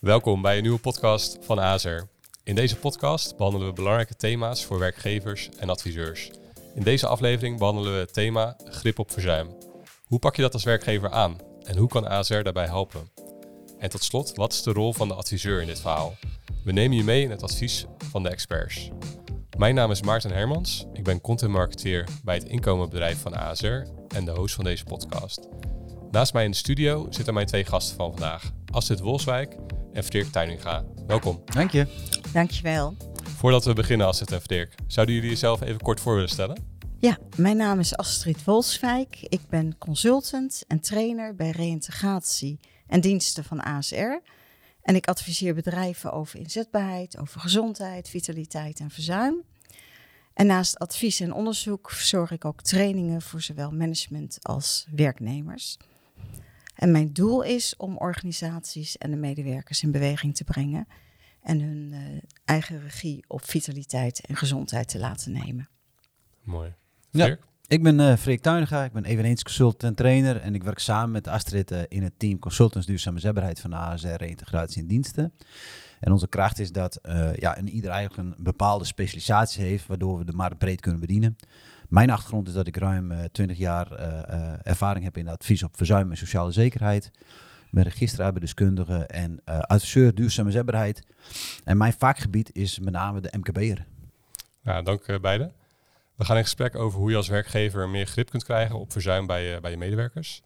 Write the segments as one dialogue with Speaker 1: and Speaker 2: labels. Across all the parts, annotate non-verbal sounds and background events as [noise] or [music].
Speaker 1: Welkom bij een nieuwe podcast van AZR. In deze podcast behandelen we belangrijke thema's voor werkgevers en adviseurs. In deze aflevering behandelen we het thema grip op verzuim. Hoe pak je dat als werkgever aan en hoe kan AZR daarbij helpen? En tot slot, wat is de rol van de adviseur in dit verhaal? We nemen je mee in het advies van de experts. Mijn naam is Maarten Hermans. Ik ben content marketeer bij het inkomenbedrijf van ASR en de host van deze podcast. Naast mij in de studio zitten mijn twee gasten van vandaag, Astrid Wolswijk en Frederik Tuininga. Welkom.
Speaker 2: Dank je.
Speaker 3: Dankjewel.
Speaker 1: Voordat we beginnen, Astrid en Frederik, zouden jullie jezelf even kort voor willen stellen?
Speaker 3: Ja, mijn naam is Astrid Wolswijk. Ik ben consultant en trainer bij reïntegratie en diensten van ASR. En ik adviseer bedrijven over inzetbaarheid, over gezondheid, vitaliteit en verzuim. En naast advies en onderzoek verzorg ik ook trainingen voor zowel management als werknemers. En mijn doel is om organisaties en de medewerkers in beweging te brengen en hun uh, eigen regie op vitaliteit en gezondheid te laten nemen.
Speaker 1: Mooi.
Speaker 2: Ja, ik ben uh, Freek Tuiniga, ik ben eveneens consultant en trainer en ik werk samen met Astrid uh, in het team Consultants Duurzame Zetbaarheid van de ASR Integratie en Diensten. En onze kracht is dat uh, ja, en ieder eigenlijk een bepaalde specialisatie heeft, waardoor we de markt breed kunnen bedienen. Mijn achtergrond is dat ik ruim 20 jaar ervaring heb in advies op verzuim en sociale zekerheid. Ik ben registerarbeidskundige en adviseur duurzame zetbaarheid. En mijn vakgebied is met name de MKB'er.
Speaker 1: Ja, dank beiden. We gaan in gesprek over hoe je als werkgever meer grip kunt krijgen op verzuim bij bij je medewerkers.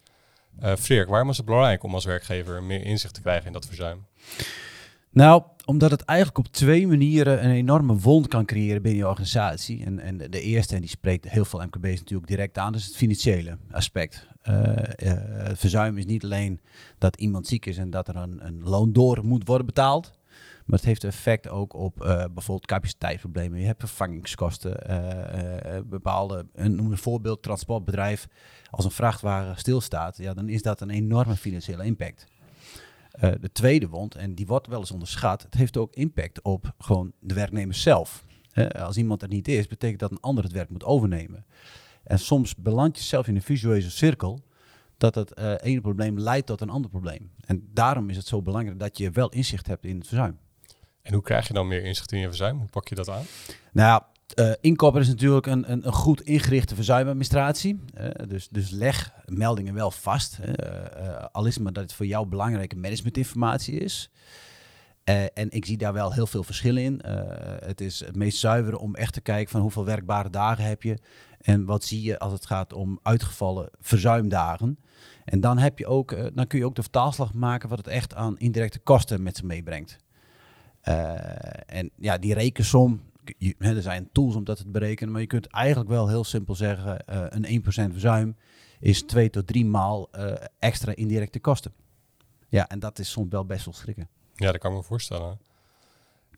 Speaker 1: Uh, waarom is het belangrijk om als werkgever meer inzicht te krijgen in dat verzuim?
Speaker 2: Nou, omdat het eigenlijk op twee manieren een enorme wond kan creëren binnen je organisatie. En, en de eerste, en die spreekt heel veel MKB's natuurlijk direct aan, is het financiële aspect. Uh, uh, verzuim is niet alleen dat iemand ziek is en dat er een, een loon door moet worden betaald. Maar het heeft effect ook op uh, bijvoorbeeld capaciteitsproblemen. Je hebt vervangingskosten. Bepaalde, een, noem een voorbeeld, transportbedrijf. Als een vrachtwagen stilstaat, ja, dan is dat een enorme financiële impact. De tweede wond, en die wordt wel eens onderschat, het heeft ook impact op gewoon de werknemers zelf. als iemand er niet is, betekent dat een ander het werk moet overnemen. En soms beland je zelf in een visueuze cirkel dat het ene probleem leidt tot een ander probleem. En daarom is het zo belangrijk dat je wel inzicht hebt in het verzuim.
Speaker 1: En hoe krijg je dan meer inzicht in je verzuim? Hoe pak je dat aan?
Speaker 2: Nou, uh, inkoper is natuurlijk een, een, een, goed ingerichte verzuimadministratie. Dus, dus leg meldingen wel vast. Uh, al is maar dat het voor jou belangrijke managementinformatie is. en ik zie daar wel heel veel verschillen in. het is het meest zuivere om echt te kijken van hoeveel werkbare dagen heb je. En wat zie je als het gaat om uitgevallen verzuimdagen. En dan, heb je ook, dan kun je ook de vertaalslag maken wat het echt aan indirecte kosten met zich meebrengt. En ja, die rekensom, je, er zijn tools om dat te berekenen, maar je kunt eigenlijk wel heel simpel zeggen, uh, een 1% verzuim is 2 tot 3 maal uh, extra indirecte kosten. Ja, en dat is soms wel best wel schrikken.
Speaker 1: Ja, dat kan ik me voorstellen.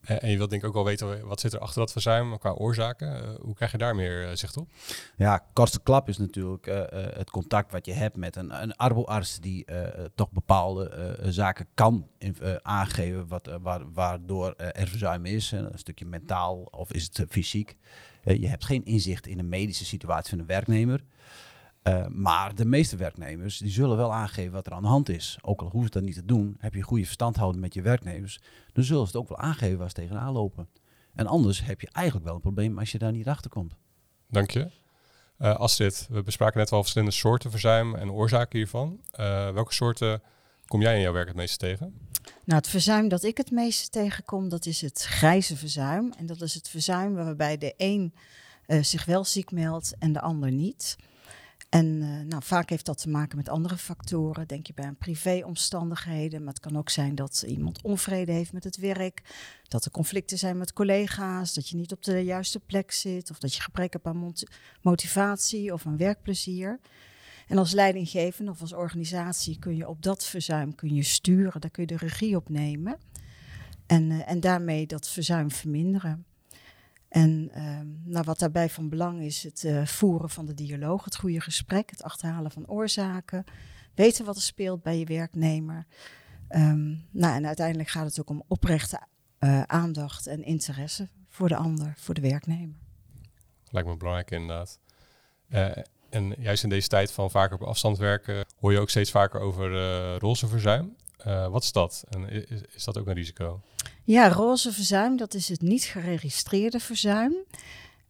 Speaker 1: Eh, en je wilt denk ik ook wel weten, wat zit er achter dat verzuim qua oorzaken? Uh, hoe krijg je daar meer uh, zicht op?
Speaker 2: Ja, kortste klap is natuurlijk het contact wat je hebt met een, een arboarts die toch bepaalde zaken kan aangeven wat, waar, waardoor er verzuim is. een stukje mentaal of is het fysiek. je hebt geen inzicht in de medische situatie van de werknemer. Uh, maar de meeste werknemers die zullen wel aangeven wat er aan de hand is. Ook al hoeven ze dat niet te doen, heb je goede verstandhouding met je werknemers, dan zullen ze het ook wel aangeven waar ze tegenaan lopen. En anders heb je eigenlijk wel een probleem als je daar niet achter komt.
Speaker 1: Dank je. Uh, Astrid, we bespraken net al verschillende soorten verzuim en oorzaken hiervan. Uh, welke soorten kom jij in jouw werk het meeste tegen?
Speaker 3: Nou, het verzuim dat ik het meeste tegenkom, dat is het grijze verzuim. En dat is het verzuim waarbij de een zich wel ziek meldt en de ander niet. En uh, nou, vaak heeft dat te maken met andere factoren. Denk je bij een privéomstandigheden. Maar het kan ook zijn dat iemand onvrede heeft met het werk. Dat er conflicten zijn met collega's. Dat je niet op de juiste plek zit. Of dat je gebrek hebt aan motivatie of aan werkplezier. En als leidinggevende of als organisatie kun je op dat verzuim kun je sturen. Daar kun je de regie op nemen. En, uh, en daarmee dat verzuim verminderen. En uh, nou, wat daarbij van belang is, het uh, voeren van de dialoog, het goede gesprek, het achterhalen van oorzaken, weten wat er speelt bij je werknemer. Um, nou, en uiteindelijk gaat het ook om oprechte uh, aandacht en interesse voor de ander, voor de werknemer.
Speaker 1: Lijkt me belangrijk inderdaad. Uh, en juist in deze tijd van vaker op afstand werken, hoor je ook steeds vaker over roze verzuim. Uh, wat is dat? En is, dat ook een risico?
Speaker 3: Ja, roze verzuim, dat is het niet geregistreerde verzuim.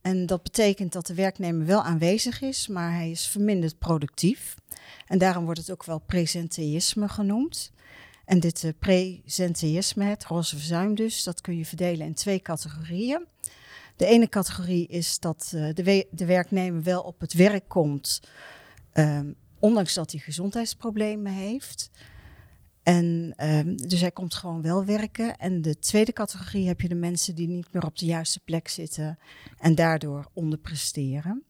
Speaker 3: En dat betekent dat de werknemer wel aanwezig is, maar hij is verminderd productief. En daarom wordt het ook wel presenteïsme genoemd. En dit uh, presenteïsme, het roze verzuim dus, dat kun je verdelen in twee categorieën. De ene categorie is dat uh, de, de, werknemer wel op het werk komt, um, ondanks dat hij gezondheidsproblemen heeft. En um, dus hij komt gewoon wel werken. En de tweede categorie heb je de mensen die niet meer op de juiste plek zitten en daardoor onderpresteren.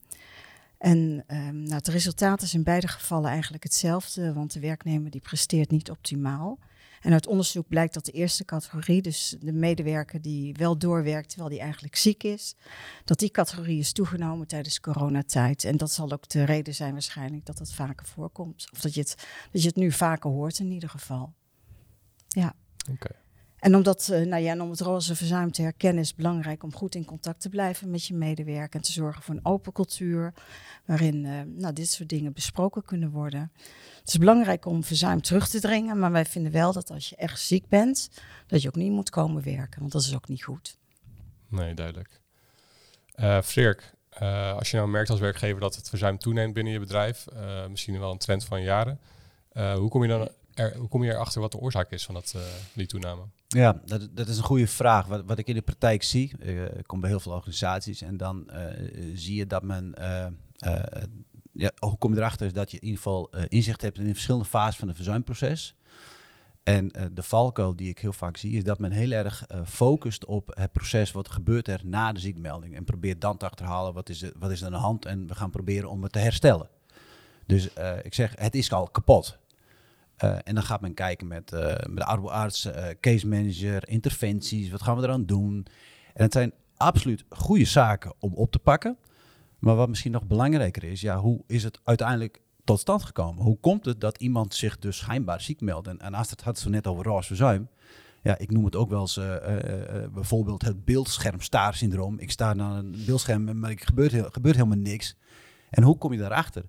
Speaker 3: En um, nou, het resultaat is in beide gevallen eigenlijk hetzelfde, want de werknemer die presteert niet optimaal. En uit onderzoek blijkt dat de eerste categorie, dus de medewerker die wel doorwerkt terwijl die eigenlijk ziek is, dat die categorie is toegenomen tijdens coronatijd. En dat zal ook de reden zijn waarschijnlijk dat dat vaker voorkomt. Of dat je het, dat je het nu vaker hoort in ieder geval. Ja.
Speaker 1: Oké.
Speaker 3: En omdat, uh, nou ja, om het roze verzuim te herkennen, is het belangrijk om goed in contact te blijven met je medewerker. En te zorgen voor een open cultuur, waarin uh, nou, dit soort dingen besproken kunnen worden. Het is belangrijk om verzuim terug te dringen, maar wij vinden wel dat als je echt ziek bent, dat je ook niet moet komen werken, want dat is ook niet goed.
Speaker 1: Nee, duidelijk. Uh, als je nou merkt als werkgever dat het verzuim toeneemt binnen je bedrijf, misschien wel een trend van jaren, hoe kom je dan hoe kom je erachter wat de oorzaak is van dat, uh, die toename?
Speaker 2: Ja, dat, dat is een goede vraag. Wat, wat ik in de praktijk zie, uh, ik kom bij heel veel organisaties en dan uh, zie je dat men, ja, hoe kom je erachter, is dat je in ieder geval inzicht hebt in de verschillende fases van het verzuimproces. En de valkuil die ik heel vaak zie, is dat men heel erg focust op het proces wat gebeurt er na de ziekmelding. En probeert dan te achterhalen wat is, er, wat is er aan de hand en we gaan proberen om het te herstellen. Dus ik zeg, het is al kapot. Uh, en dan gaat men kijken met, uh, met de arbeidsarts, uh, case manager, interventies, wat gaan we eraan doen. En het zijn absoluut goede zaken om op te pakken. Maar wat misschien nog belangrijker is, ja, hoe is het uiteindelijk tot stand gekomen? Hoe komt het dat iemand zich dus schijnbaar ziek meldt? En, en als het had zo net over roze verzuim, ja, ik noem het ook wel eens bijvoorbeeld het beeldschermstaar-syndroom. Ik sta naar een beeldscherm, maar er gebeurt, gebeurt helemaal niks. En hoe kom je daarachter?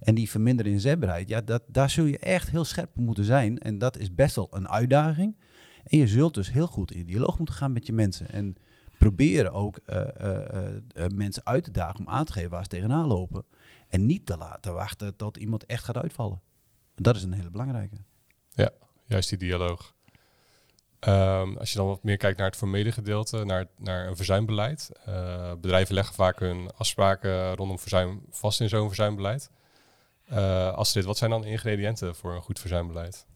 Speaker 2: En die verminderde inzetbaarheid, ja, dat, daar zul je echt heel scherp op moeten zijn. En dat is best wel een uitdaging. En je zult dus heel goed in dialoog moeten gaan met je mensen. En proberen ook uh, uh, uh, mensen uit te dagen om aan te geven waar ze tegenaan lopen. En niet te laten wachten tot iemand echt gaat uitvallen. Dat is een hele belangrijke.
Speaker 1: Ja, juist die dialoog. Um, als je dan wat meer kijkt naar het formele gedeelte, naar, naar een verzuimbeleid. bedrijven leggen vaak hun afspraken rondom verzuim vast in zo'n verzuimbeleid. Uh, Astrid, wat zijn dan ingrediënten voor een goed verzuimbeleid?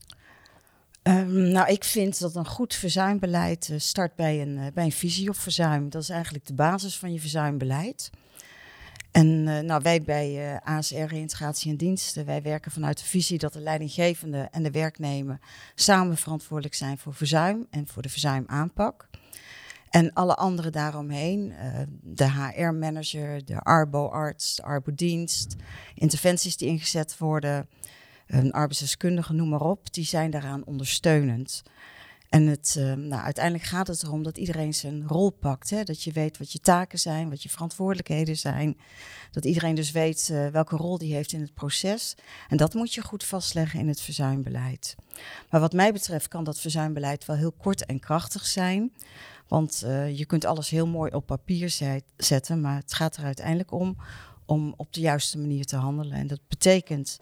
Speaker 3: Um, nou, ik vind dat een goed verzuimbeleid uh, start bij een, uh, bij een visie op verzuim. Dat is eigenlijk de basis van je verzuimbeleid. En nou, wij bij ASR Reintegratie en Diensten, wij werken vanuit de visie dat de leidinggevende en de werknemer samen verantwoordelijk zijn voor verzuim en voor de verzuimaanpak. En alle anderen daaromheen, uh, de HR-manager, de arbo-arts, de arbodienst, interventies die ingezet worden, een arbeidsdeskundige, noem maar op, die zijn daaraan ondersteunend. En het, uh, nou, uiteindelijk gaat het erom dat iedereen zijn rol pakt. Hè? Dat je weet wat je taken zijn, wat je verantwoordelijkheden zijn. Dat iedereen dus weet uh, welke rol die heeft in het proces. En dat moet je goed vastleggen in het verzuimbeleid. Maar wat mij betreft kan dat verzuimbeleid wel heel kort en krachtig zijn. Want uh, je kunt alles heel mooi op papier zetten, maar het gaat er uiteindelijk om om op de juiste manier te handelen. En dat betekent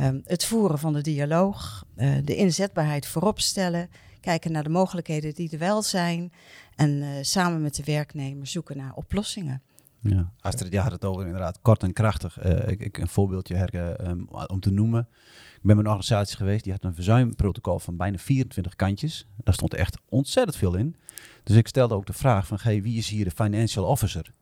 Speaker 3: um, het voeren van de dialoog, uh, de inzetbaarheid voorop stellen, kijken naar de mogelijkheden die er wel zijn en uh, samen met de werknemer zoeken naar oplossingen.
Speaker 2: Ja, Astrid, je had het over inderdaad kort en krachtig. ik, ik, een voorbeeldje her, um, om te noemen. Ik ben bij een organisatie geweest, die had een verzuimprotocol van bijna 24 kantjes. Daar stond echt ontzettend veel in. Dus ik stelde ook de vraag van, hey, wie is hier de financial officer?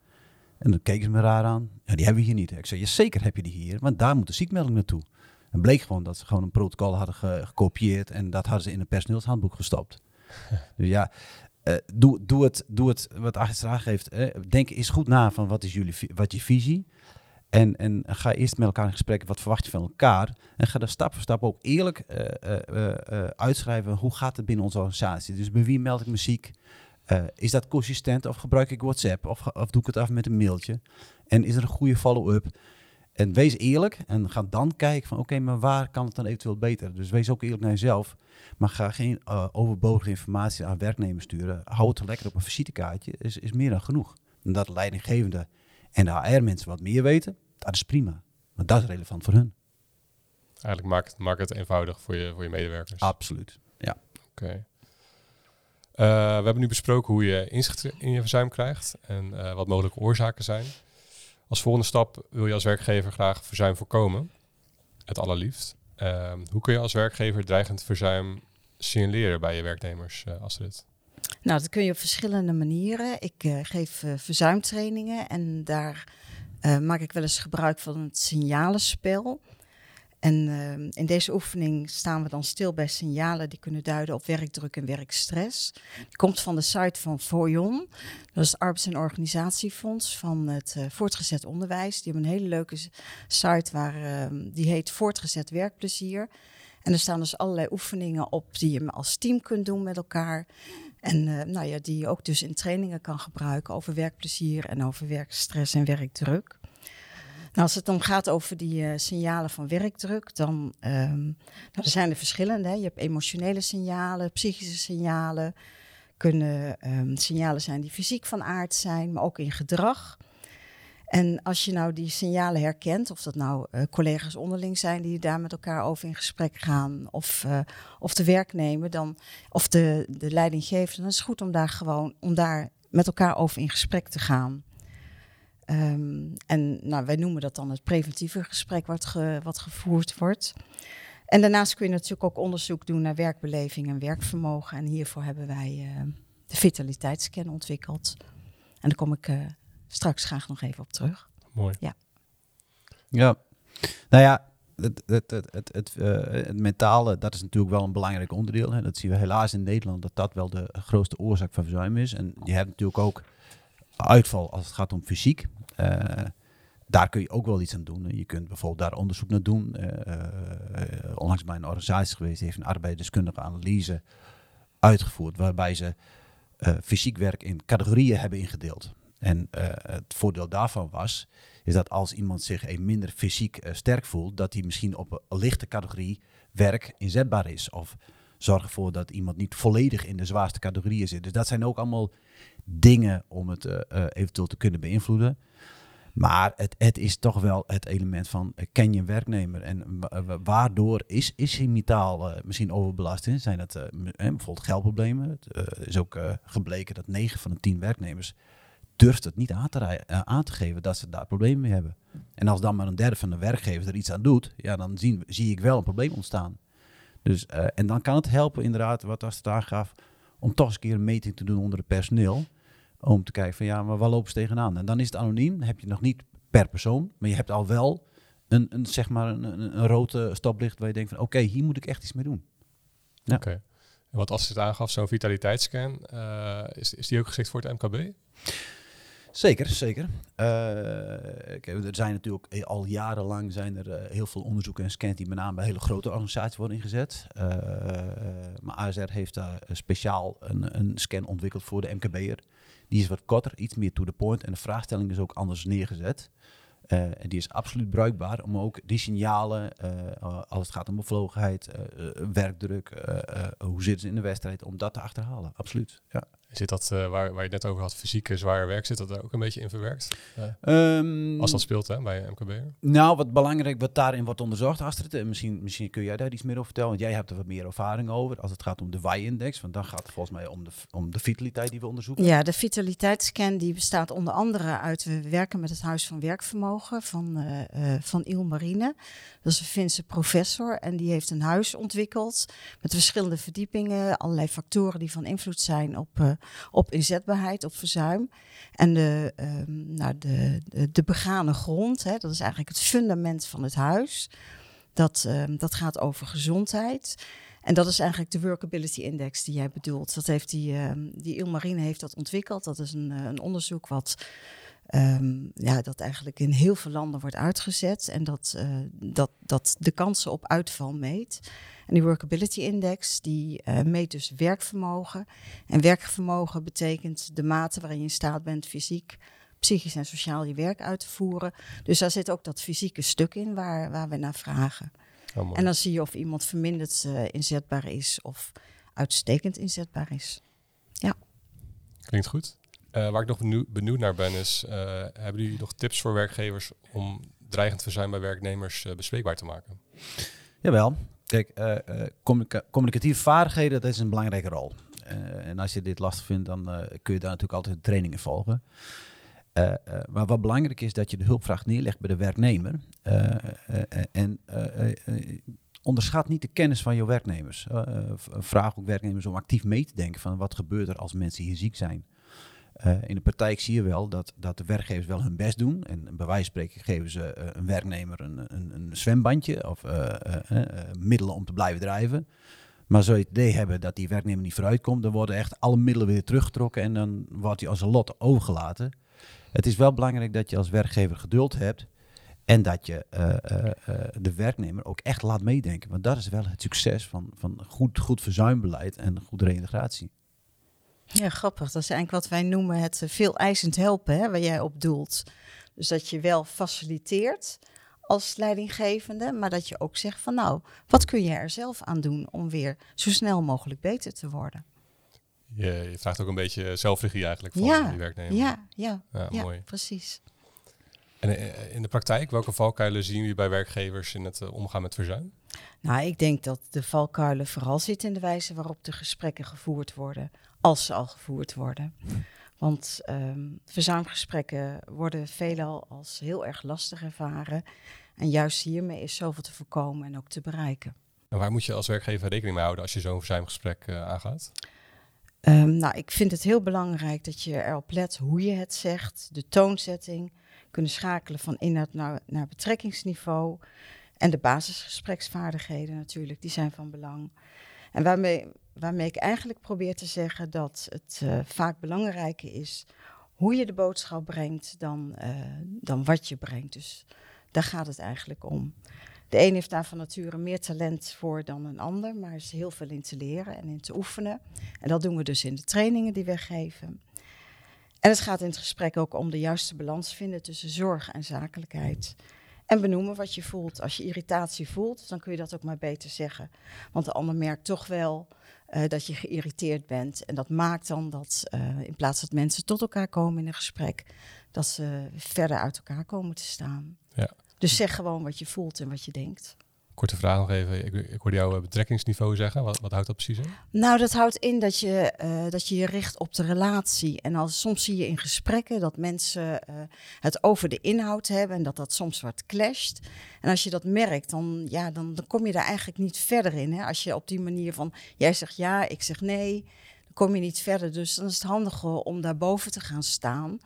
Speaker 2: En dan keken ze me raar aan. Ja, die hebben we hier niet. Ik zei, ja, zeker heb je die hier, want daar moet de ziekmelding naartoe. En bleek gewoon dat ze gewoon een protocol hadden gekopieerd en dat hadden ze in een personeelshandboek gestopt. [laughs] dus ja, uh, doe, doe, het, doe het wat Agnes aangeeft. Denk eens goed na van wat is jullie wat je visie. En, en ga eerst met elkaar in gesprek, wat verwacht je van elkaar? En ga dan stap voor stap ook eerlijk uh, uh, uitschrijven, hoe gaat het binnen onze organisatie? Dus bij wie meld ik muziek? is dat consistent of gebruik ik WhatsApp? Of, of doe ik het af met een mailtje? En is er een goede follow-up? En wees eerlijk en ga dan kijken van oké, maar waar kan het dan eventueel beter? Dus wees ook eerlijk naar jezelf. Maar ga geen uh, overbodige informatie aan werknemers sturen. Hou het lekker op een visitekaartje, is, is meer dan genoeg. En dat de leidinggevende en de HR-mensen wat meer weten, dat is prima. Maar dat is relevant voor hun.
Speaker 1: Eigenlijk maakt het, maakt het eenvoudig voor je, voor je medewerkers.
Speaker 2: Absoluut, ja.
Speaker 1: Oké. Eh, we hebben nu besproken hoe je inzicht in je verzuim krijgt en uh, wat mogelijke oorzaken zijn. Als volgende stap wil je als werkgever graag verzuim voorkomen. Het allerliefst. Uh, hoe kun je als werkgever dreigend verzuim signaleren bij je werknemers, uh, Astrid?
Speaker 3: Nou, dat kun je op verschillende manieren. Ik uh, geef uh, verzuimtrainingen en daar maak ik wel eens gebruik van het signalenspel. En uh, in deze oefening staan we dan stil bij signalen die kunnen duiden op werkdruk en werkstress. Die komt van de site van Foyon, dat is het Arbeids- en Organisatiefonds van het uh, voortgezet onderwijs. Die hebben een hele leuke site waar, uh, die heet Voortgezet Werkplezier. En er staan dus allerlei oefeningen op die je als team kunt doen met elkaar. En nou ja, die je ook dus in trainingen kan gebruiken over werkplezier en over werkstress en werkdruk. Nou, als het dan gaat over die uh, signalen van werkdruk, dan um, nou, zijn er verschillende. Je hebt emotionele signalen, psychische signalen. Kunnen um, signalen zijn die fysiek van aard zijn, maar ook in gedrag. En als je nou die signalen herkent, of dat nou uh, collega's onderling zijn die daar met elkaar over in gesprek gaan, of, uh, of de werknemer, dan, of de, de leidinggevende, dan is het goed om daar gewoon om daar met elkaar over in gesprek te gaan. Um, en nou, wij noemen dat dan het preventieve gesprek wat, ge, wat gevoerd wordt. En daarnaast kun je natuurlijk ook onderzoek doen naar werkbeleving en werkvermogen. En hiervoor hebben wij uh, de vitaliteitsscan ontwikkeld. En daar kom ik uh, straks graag nog even op terug.
Speaker 1: Mooi.
Speaker 3: Ja.
Speaker 2: Ja, nou ja, het, het, het, het, het, uh, het mentale, dat is natuurlijk wel een belangrijk onderdeel. Hè. Dat zien we helaas in Nederland, dat dat wel de grootste oorzaak van verzuim is. En je hebt natuurlijk ook uitval als het gaat om fysiek. Uh, daar kun je ook wel iets aan doen. Je kunt bijvoorbeeld daar onderzoek naar doen. Uh, uh, onlangs bij een organisatie geweest, heeft een arbeidsdeskundige analyse uitgevoerd, waarbij ze fysiek werk in categorieën hebben ingedeeld. En het voordeel daarvan was, is dat als iemand zich een minder fysiek sterk voelt, dat hij misschien op een lichte categorie werk inzetbaar is. Of zorg ervoor dat iemand niet volledig in de zwaarste categorieën zit. Dus dat zijn ook allemaal dingen om het uh, uh, eventueel te kunnen beïnvloeden. Maar het, het is toch wel het element van uh, ken je een werknemer en waardoor is, is hij metaal misschien overbelast? Hè? Zijn dat bijvoorbeeld geldproblemen? Het is ook gebleken dat 9 van de 10 werknemers durft het niet aan te, geven dat ze daar problemen mee hebben. En als dan maar een derde van de werkgevers er iets aan doet, ja, dan zien, zie ik wel een probleem ontstaan. Dus, en dan kan het helpen inderdaad, wat als het aangaf, om toch eens een keer een meting te doen onder het personeel. Om te kijken van ja, maar waar lopen ze tegenaan? En dan is het anoniem, heb je nog niet per persoon, maar je hebt al wel een, een zeg maar een, een, rode stoplicht waar je denkt van oké, hier moet ik echt iets mee doen.
Speaker 1: Ja. Oké. En wat als het aangaf, zo'n vitaliteitsscan, uh, is, is die ook geschikt voor het MKB?
Speaker 2: Zeker, zeker. Uh, er zijn natuurlijk al jarenlang zijn er uh, heel veel onderzoeken en scans die met name bij hele grote organisaties worden ingezet. Maar ASR heeft daar speciaal een, een, scan ontwikkeld voor de MKB'er. Die is wat korter, iets meer to the point en de vraagstelling is ook anders neergezet. en die is absoluut bruikbaar om ook die signalen, als het gaat om bevlogenheid, werkdruk, hoe zitten ze in de wedstrijd, om dat te achterhalen. Absoluut, ja.
Speaker 1: Zit dat, uh, waar, waar je net over had, fysieke zware werk, zit dat daar ook een beetje in verwerkt? Uh, um, als dat speelt hè, bij MKB?
Speaker 2: Nou, wat belangrijk wat daarin wordt onderzocht, Astrid, en misschien, misschien kun jij daar iets meer over vertellen, want jij hebt er wat meer ervaring over als het gaat om de Y-index, want dan gaat het volgens mij om de, om de vitaliteit die we onderzoeken.
Speaker 3: Ja, de vitaliteitsscan die bestaat onder andere uit, we werken met het Huis van Werkvermogen van, uh, van Il Marine. Dat is een Finse professor en die heeft een huis ontwikkeld met verschillende verdiepingen, allerlei factoren die van invloed zijn op op inzetbaarheid, op verzuim. En de, um, nou, de, de, begane grond, hè, dat is eigenlijk het fundament van het huis. Dat, um, dat gaat over gezondheid. En dat is eigenlijk de Workability Index die jij bedoelt. Dat heeft die, um, die Ilmarine heeft dat ontwikkeld. Dat is een, een onderzoek wat ja, dat eigenlijk in heel veel landen wordt uitgezet en dat, uh, dat, dat de kansen op uitval meet. En die Workability Index, die uh, meet dus werkvermogen. En werkvermogen betekent de mate waarin je in staat bent fysiek, psychisch en sociaal je werk uit te voeren. Dus daar zit ook dat fysieke stuk in waar, waar we naar vragen.
Speaker 1: Oh.
Speaker 3: En dan zie je of iemand verminderd eh, inzetbaar is of uitstekend inzetbaar is.
Speaker 1: Klinkt goed. Eh, waar ik nog benieuwd, benieuwd naar ben is, eh, hebben jullie nog tips voor werkgevers om dreigend verzuim bij werknemers eh, bespreekbaar te maken?
Speaker 2: Jawel. Kijk, eh, eh, communica- communicatieve vaardigheden, dat is een belangrijke rol. Eh, en als je dit lastig vindt, dan kun je daar natuurlijk altijd trainingen volgen. Maar wat belangrijk is, dat je de hulpvraag neerlegt bij de werknemer. En onderschat niet de kennis van je werknemers. Vraag ook werknemers om actief mee te denken van wat gebeurt er als mensen hier ziek zijn. Eh, in de praktijk zie je wel dat, dat de werkgevers wel hun best doen. En bij wijze van spreken geven ze eh, een werknemer een, een, een zwembandje of eh, middelen om te blijven drijven. Maar zou je het idee hebben dat die werknemer niet vooruitkomt, dan worden echt alle middelen weer teruggetrokken en dan wordt hij als een lot overgelaten. Het is wel belangrijk dat je als werkgever geduld hebt en dat je de werknemer ook echt laat meedenken. Want dat is wel het succes van, van goed, goed verzuimbeleid en goede reintegratie.
Speaker 3: Ja, grappig. Dat is eigenlijk wat wij noemen het eh, veel eisend helpen, hè, waar jij op doelt. Dus dat je wel faciliteert als leidinggevende, maar dat je ook zegt van nou, wat kun je er zelf aan doen om weer zo snel mogelijk beter te worden?
Speaker 1: Je, je vraagt ook een beetje zelfregie eigenlijk van
Speaker 3: Ja,
Speaker 1: die werknemer.
Speaker 3: Ja, ja,
Speaker 1: Ja,
Speaker 3: ja,
Speaker 1: mooi.
Speaker 3: precies.
Speaker 1: En eh, in de praktijk, welke valkuilen zien jullie bij werkgevers in het eh, omgaan met verzuim?
Speaker 3: Nou, ik denk dat de valkuilen vooral zitten in de wijze waarop de gesprekken gevoerd worden, als ze al gevoerd worden. Want ehm, verzuimgesprekken worden veelal als heel erg lastig ervaren. En juist hiermee is zoveel te voorkomen en ook te bereiken.
Speaker 1: En waar moet je als werkgever rekening mee houden als je zo'n verzuimgesprek eh, aangaat?
Speaker 3: Ehm, nou, ik vind het heel belangrijk dat je erop let hoe je het zegt, de toonzetting, kunnen schakelen van inhoud naar, naar betrekkingsniveau. En de basisgespreksvaardigheden natuurlijk, die zijn van belang. En waarmee, waarmee ik eigenlijk probeer te zeggen dat het eh, vaak belangrijker is hoe je de boodschap brengt dan, eh, dan wat je brengt. Dus daar gaat het eigenlijk om. De een heeft daar van nature meer talent voor dan een ander, maar er is heel veel in te leren en in te oefenen. En dat doen we dus in de trainingen die we geven. En het gaat in het gesprek ook om de juiste balans vinden tussen zorg en zakelijkheid. En benoemen wat je voelt. Als je irritatie voelt, dan kun je dat ook maar beter zeggen. Want de ander merkt toch wel eh, dat je geïrriteerd bent. En dat maakt dan dat eh, in plaats dat mensen tot elkaar komen in een gesprek, dat ze verder uit elkaar komen te staan.
Speaker 1: Ja.
Speaker 3: Dus zeg gewoon wat je voelt en wat je denkt.
Speaker 1: Korte vraag nog even. Ik, ik hoorde jou eh, betrekkingsniveau zeggen. Wat, wat houdt dat precies in?
Speaker 3: Nou, dat houdt in dat je, eh, dat je je richt op de relatie. En als, soms zie je in gesprekken dat mensen eh, het over de inhoud hebben en dat dat soms wat clasht. En als je dat merkt, dan, ja, dan, dan kom je daar eigenlijk niet verder in. Hè? Als je op die manier van, jij zegt ja, ik zeg nee, dan kom je niet verder. Dus dan is het handig om daarboven te gaan staan.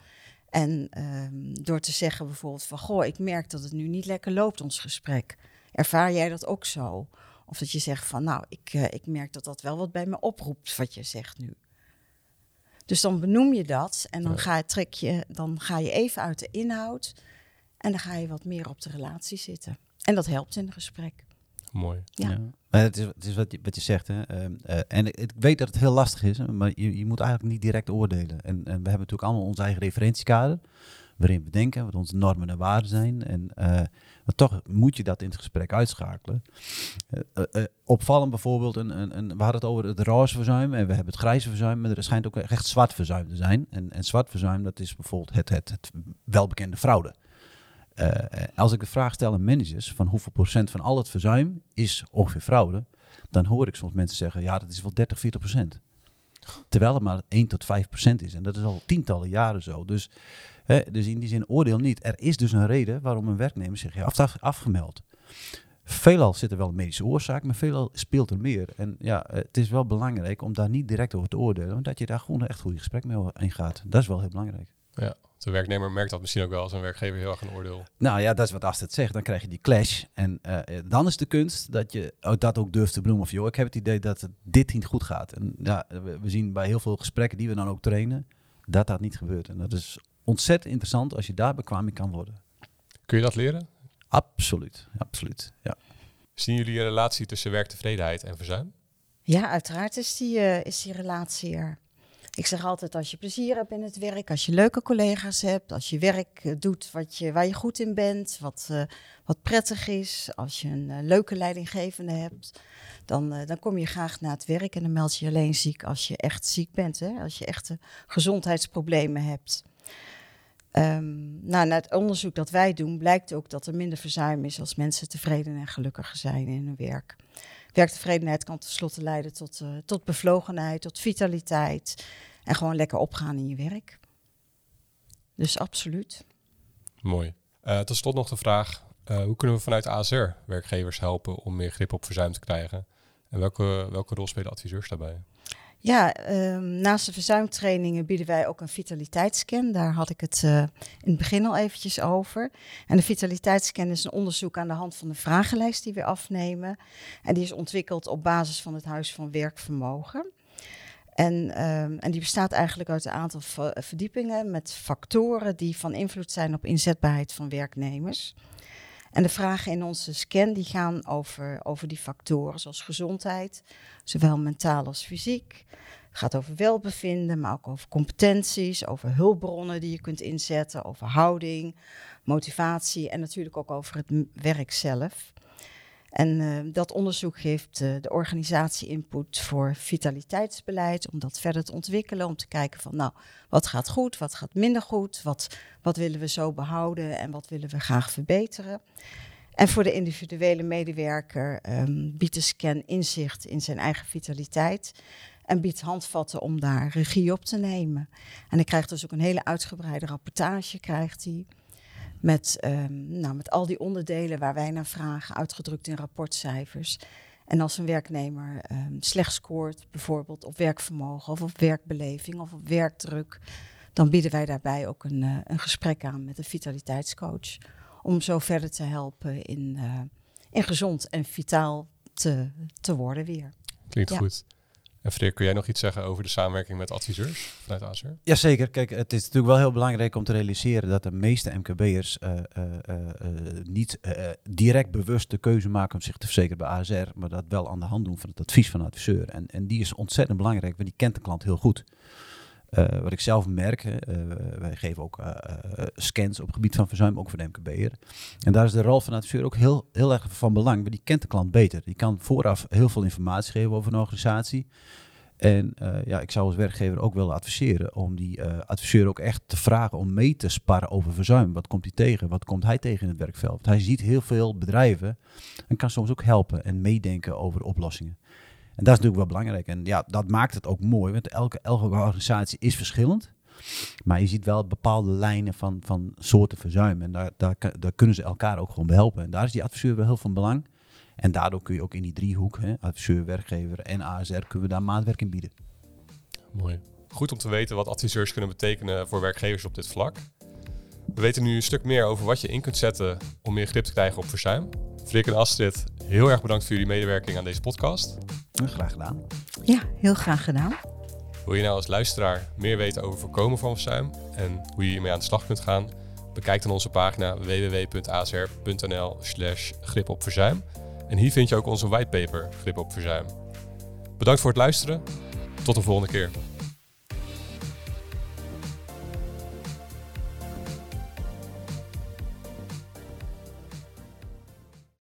Speaker 3: En ehm, door te zeggen bijvoorbeeld van, goh, ik merk dat het nu niet lekker loopt, ons gesprek. Ervaar jij dat ook zo? Of dat je zegt van, nou, ik, eh, ik merk dat dat wel wat bij me oproept, wat je zegt nu. Dus dan benoem je dat en dan,
Speaker 1: Ja.
Speaker 3: ga, je, trek je, dan ga je even uit de inhoud en dan ga je wat meer op de relatie zitten. En dat helpt in een gesprek.
Speaker 1: Mooi.
Speaker 3: Ja.
Speaker 2: Maar het is, het is wat, je, wat je zegt. Hè. Ehm, eh, en ik, ik weet dat het heel lastig is, maar je, je moet eigenlijk niet direct oordelen. En, en we hebben natuurlijk allemaal ons eigen referentiekader, waarin we denken, wat onze normen en waarden zijn. En, eh, toch moet je dat in het gesprek uitschakelen. Eh, opvallend bijvoorbeeld, een, een, een, we hadden het over het roze verzuim en we hebben het grijze verzuim, maar er schijnt ook echt zwart verzuim te zijn. En, en zwart verzuim, dat is bijvoorbeeld het, het, het welbekende fraude. Als ik de vraag stel aan managers van hoeveel procent van al het verzuim is ongeveer fraude, dan hoor ik soms mensen zeggen, ja, dat is wel 30, 40 procent. Terwijl het maar 1 tot 5 procent is. En dat is al tientallen jaren zo. Dus, hè, dus in die zin oordeel niet. Er is dus een reden waarom een werknemer zich heeft af, afgemeld. Veelal zit er wel een medische oorzaak, maar veelal speelt er meer. En ja, eh, het is wel belangrijk om daar niet direct over te oordelen, want dat je daar gewoon een echt goede gesprek mee in gaat. Dat is wel heel belangrijk.
Speaker 1: Ja. De werknemer merkt dat misschien ook wel als een werkgever heel erg een oordeel.
Speaker 2: Nou ja, dat is wat Astrid zegt. Dan krijg je die clash. En eh, dan is de kunst dat je ook dat ook durft te benoemen. Of joh, ik heb het idee dat het dit niet goed gaat. En ja, we zien bij heel veel gesprekken die we dan ook trainen, dat dat niet gebeurt. En dat is ontzettend interessant als je daar bekwaam in kan worden.
Speaker 1: Kun je dat leren?
Speaker 2: Absoluut, absoluut. Ja.
Speaker 1: Zien jullie een relatie tussen werktevredenheid en verzuim?
Speaker 3: Ja, uiteraard is die, eh, is die relatie er. Ik zeg altijd, als je plezier hebt in het werk, als je leuke collega's hebt, als je werk eh, doet wat je, waar je goed in bent, wat, uh, wat prettig is, als je een uh, leuke leidinggevende hebt, dan, dan kom je graag naar het werk en dan meld je je alleen ziek als je echt ziek bent, hè? als je echte gezondheidsproblemen hebt. Um, nou, na het onderzoek dat wij doen, blijkt ook dat er minder verzuim is als mensen tevreden en gelukkiger zijn in hun werk. Werktevredenheid kan tenslotte leiden tot, uh, tot bevlogenheid, tot vitaliteit en gewoon lekker opgaan in je werk. Dus absoluut.
Speaker 1: Mooi. Uh, tot slot nog de vraag, uh, hoe kunnen we vanuit ASR werkgevers helpen om meer grip op verzuim te krijgen? En welke, welke rol spelen adviseurs daarbij?
Speaker 3: Ja, um, naast de verzuimtrainingen bieden wij ook een vitaliteitsscan. Daar had ik het uh, in het begin al eventjes over. En de vitaliteitsscan is een onderzoek aan de hand van de vragenlijst die we afnemen. En die is ontwikkeld op basis van het Huis van Werkvermogen. En, um, en die bestaat eigenlijk uit een aantal verdiepingen met factoren die van invloed zijn op inzetbaarheid van werknemers. En de vragen in onze scan die gaan over, over die factoren zoals gezondheid, zowel mentaal als fysiek. Het gaat over welbevinden, maar ook over competenties, over hulpbronnen die je kunt inzetten, over houding, motivatie en natuurlijk ook over het werk zelf. En uh, dat onderzoek geeft uh, de organisatie input voor vitaliteitsbeleid, om dat verder te ontwikkelen, om te kijken van nou, wat gaat goed, wat gaat minder goed, wat, wat willen we zo behouden en wat willen we graag verbeteren. En voor de individuele medewerker um, biedt de scan inzicht in zijn eigen vitaliteit en biedt handvatten om daar regie op te nemen. En hij krijgt dus ook een hele uitgebreide rapportage, krijgt hij. Met, um, nou, met al die onderdelen waar wij naar vragen, uitgedrukt in rapportcijfers. En als een werknemer um, slecht scoort, bijvoorbeeld op werkvermogen of op werkbeleving of op werkdruk, dan bieden wij daarbij ook een, uh, een gesprek aan met een vitaliteitscoach. Om zo verder te helpen in, uh, in gezond en vitaal te, te worden weer.
Speaker 1: Klinkt ja. goed. En Freek, kun jij nog iets zeggen over de samenwerking met adviseurs vanuit ASR?
Speaker 2: Jazeker. Kijk, het is natuurlijk wel heel belangrijk om te realiseren dat de meeste MKB'ers uh, uh, uh, niet direct bewust de keuze maken om zich te verzekeren bij ASR, maar dat wel aan de hand doen van het advies van de adviseur. En, en die is ontzettend belangrijk, want die kent de klant heel goed. Uh, wat ik zelf merk, uh, wij geven ook uh, scans op het gebied van verzuim, ook voor de MKB'er. En daar is de rol van de adviseur ook heel, heel erg van belang, want die kent de klant beter. Die kan vooraf heel veel informatie geven over een organisatie. En ja, ik zou als werkgever ook willen adviseren om die adviseur ook echt te vragen om mee te sparren over verzuim. Wat komt hij tegen? Wat komt hij tegen in het werkveld? Hij ziet heel veel bedrijven en kan soms ook helpen en meedenken over oplossingen. En dat is natuurlijk wel belangrijk. En ja, dat maakt het ook mooi, want elke, elke organisatie is verschillend. Maar je ziet wel bepaalde lijnen van, van soorten verzuim. En daar, daar, daar kunnen ze elkaar ook gewoon helpen. En daar is die adviseur wel heel van belang. En daardoor kun je ook in die driehoek, hè, adviseur, werkgever en ASR, kunnen we daar maatwerk in bieden.
Speaker 1: Mooi. Goed om te weten wat adviseurs kunnen betekenen voor werkgevers op dit vlak. We weten nu een stuk meer over wat je in kunt zetten om meer grip te krijgen op verzuim. Freek en Astrid, heel erg bedankt voor jullie medewerking aan deze podcast.
Speaker 2: Graag gedaan.
Speaker 3: Ja, heel graag gedaan.
Speaker 1: Wil je nou als luisteraar meer weten over voorkomen van verzuim en hoe je hiermee aan de slag kunt gaan? Bekijk dan onze pagina www.asr.nl slash grip op verzuim. En hier vind je ook onze whitepaper Grip op verzuim. Bedankt voor het luisteren. Tot de volgende keer.